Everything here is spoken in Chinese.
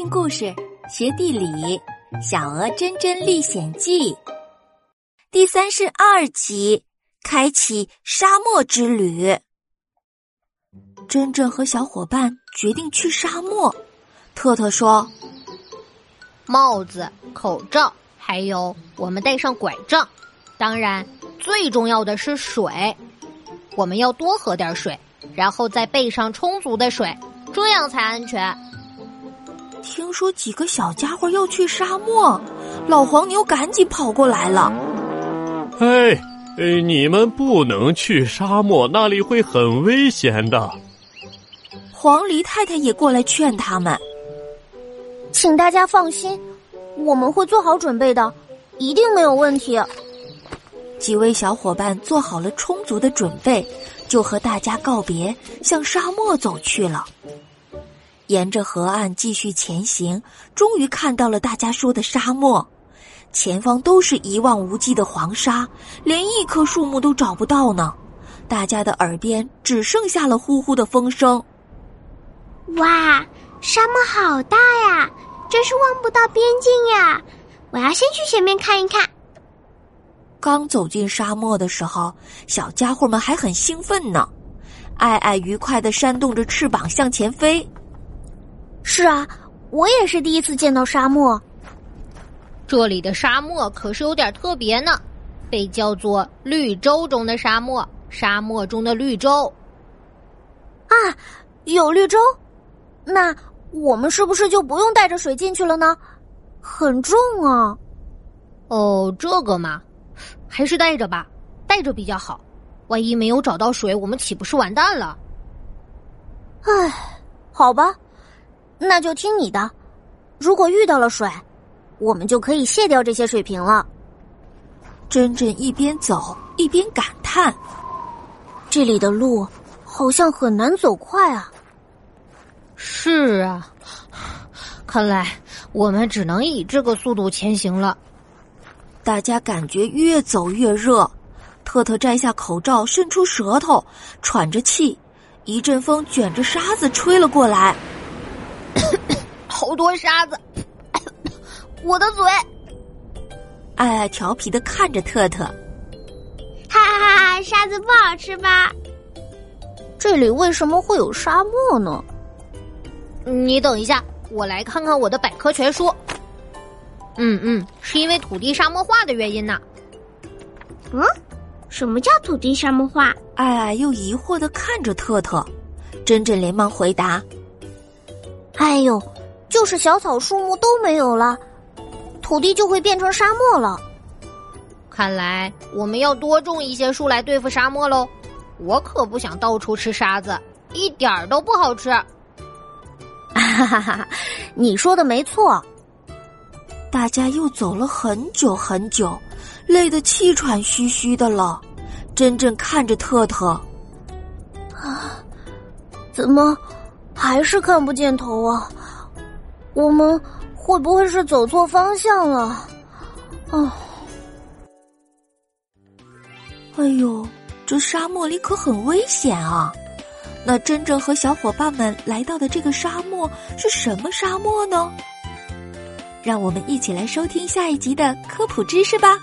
听故事，学地理，《小鹅真真历险记》第三十二集：开启沙漠之旅。真真和小伙伴决定去沙漠。特特说：“帽子、口罩，还有我们带上拐杖。当然，最重要的是水。我们要多喝点水，然后再备上充足的水，这样才安全。”听说几个小家伙要去沙漠，老黄牛赶紧跑过来了。哎，哎，你们不能去沙漠，那里会很危险的。黄鹂太太也过来劝他们，请大家放心，我们会做好准备的，一定没有问题。几位小伙伴做好了充足的准备，就和大家告别，向沙漠走去了。沿着河岸继续前行，终于看到了大家说的沙漠。前方都是一望无际的黄沙，连一棵树木都找不到呢。大家的耳边只剩下了呼呼的风声。哇，沙漠好大呀，真是望不到边境呀！我要先去前面看一看。刚走进沙漠的时候，小家伙们还很兴奋呢。爱爱愉快的扇动着翅膀向前飞。是啊，我也是第一次见到沙漠。这里的沙漠可是有点特别呢，被叫做绿洲中的沙漠，沙漠中的绿洲。啊，有绿洲，那我们是不是就不用带着水进去了呢？很重啊。哦，这个嘛，还是带着吧，带着比较好。万一没有找到水，我们岂不是完蛋了？唉，好吧。那就听你的。如果遇到了水，我们就可以卸掉这些水瓶了。珍珍一边走一边感叹：“这里的路好像很难走快啊。”是啊，看来我们只能以这个速度前行了。大家感觉越走越热，特特摘下口罩，伸出舌头，喘着气。一阵风卷着沙子吹了过来。好多沙子，我的嘴！艾艾调皮的看着特特，哈哈哈！沙子不好吃吧？这里为什么会有沙漠呢？你等一下，我来看看我的百科全书。嗯嗯，是因为土地沙漠化的原因呢。嗯，什么叫土地沙漠化？艾艾又疑惑的看着特特，珍珍连忙回答：“哎呦。”就是小草树木都没有了，土地就会变成沙漠了。看来我们要多种一些树来对付沙漠喽。我可不想到处吃沙子，一点儿都不好吃。哈哈哈！你说的没错。大家又走了很久很久，累得气喘吁吁的了。真正看着特特，啊，怎么还是看不见头啊？我们会不会是走错方向了？啊，哎呦，这沙漠里可很危险啊！那真正和小伙伴们来到的这个沙漠是什么沙漠呢？让我们一起来收听下一集的科普知识吧。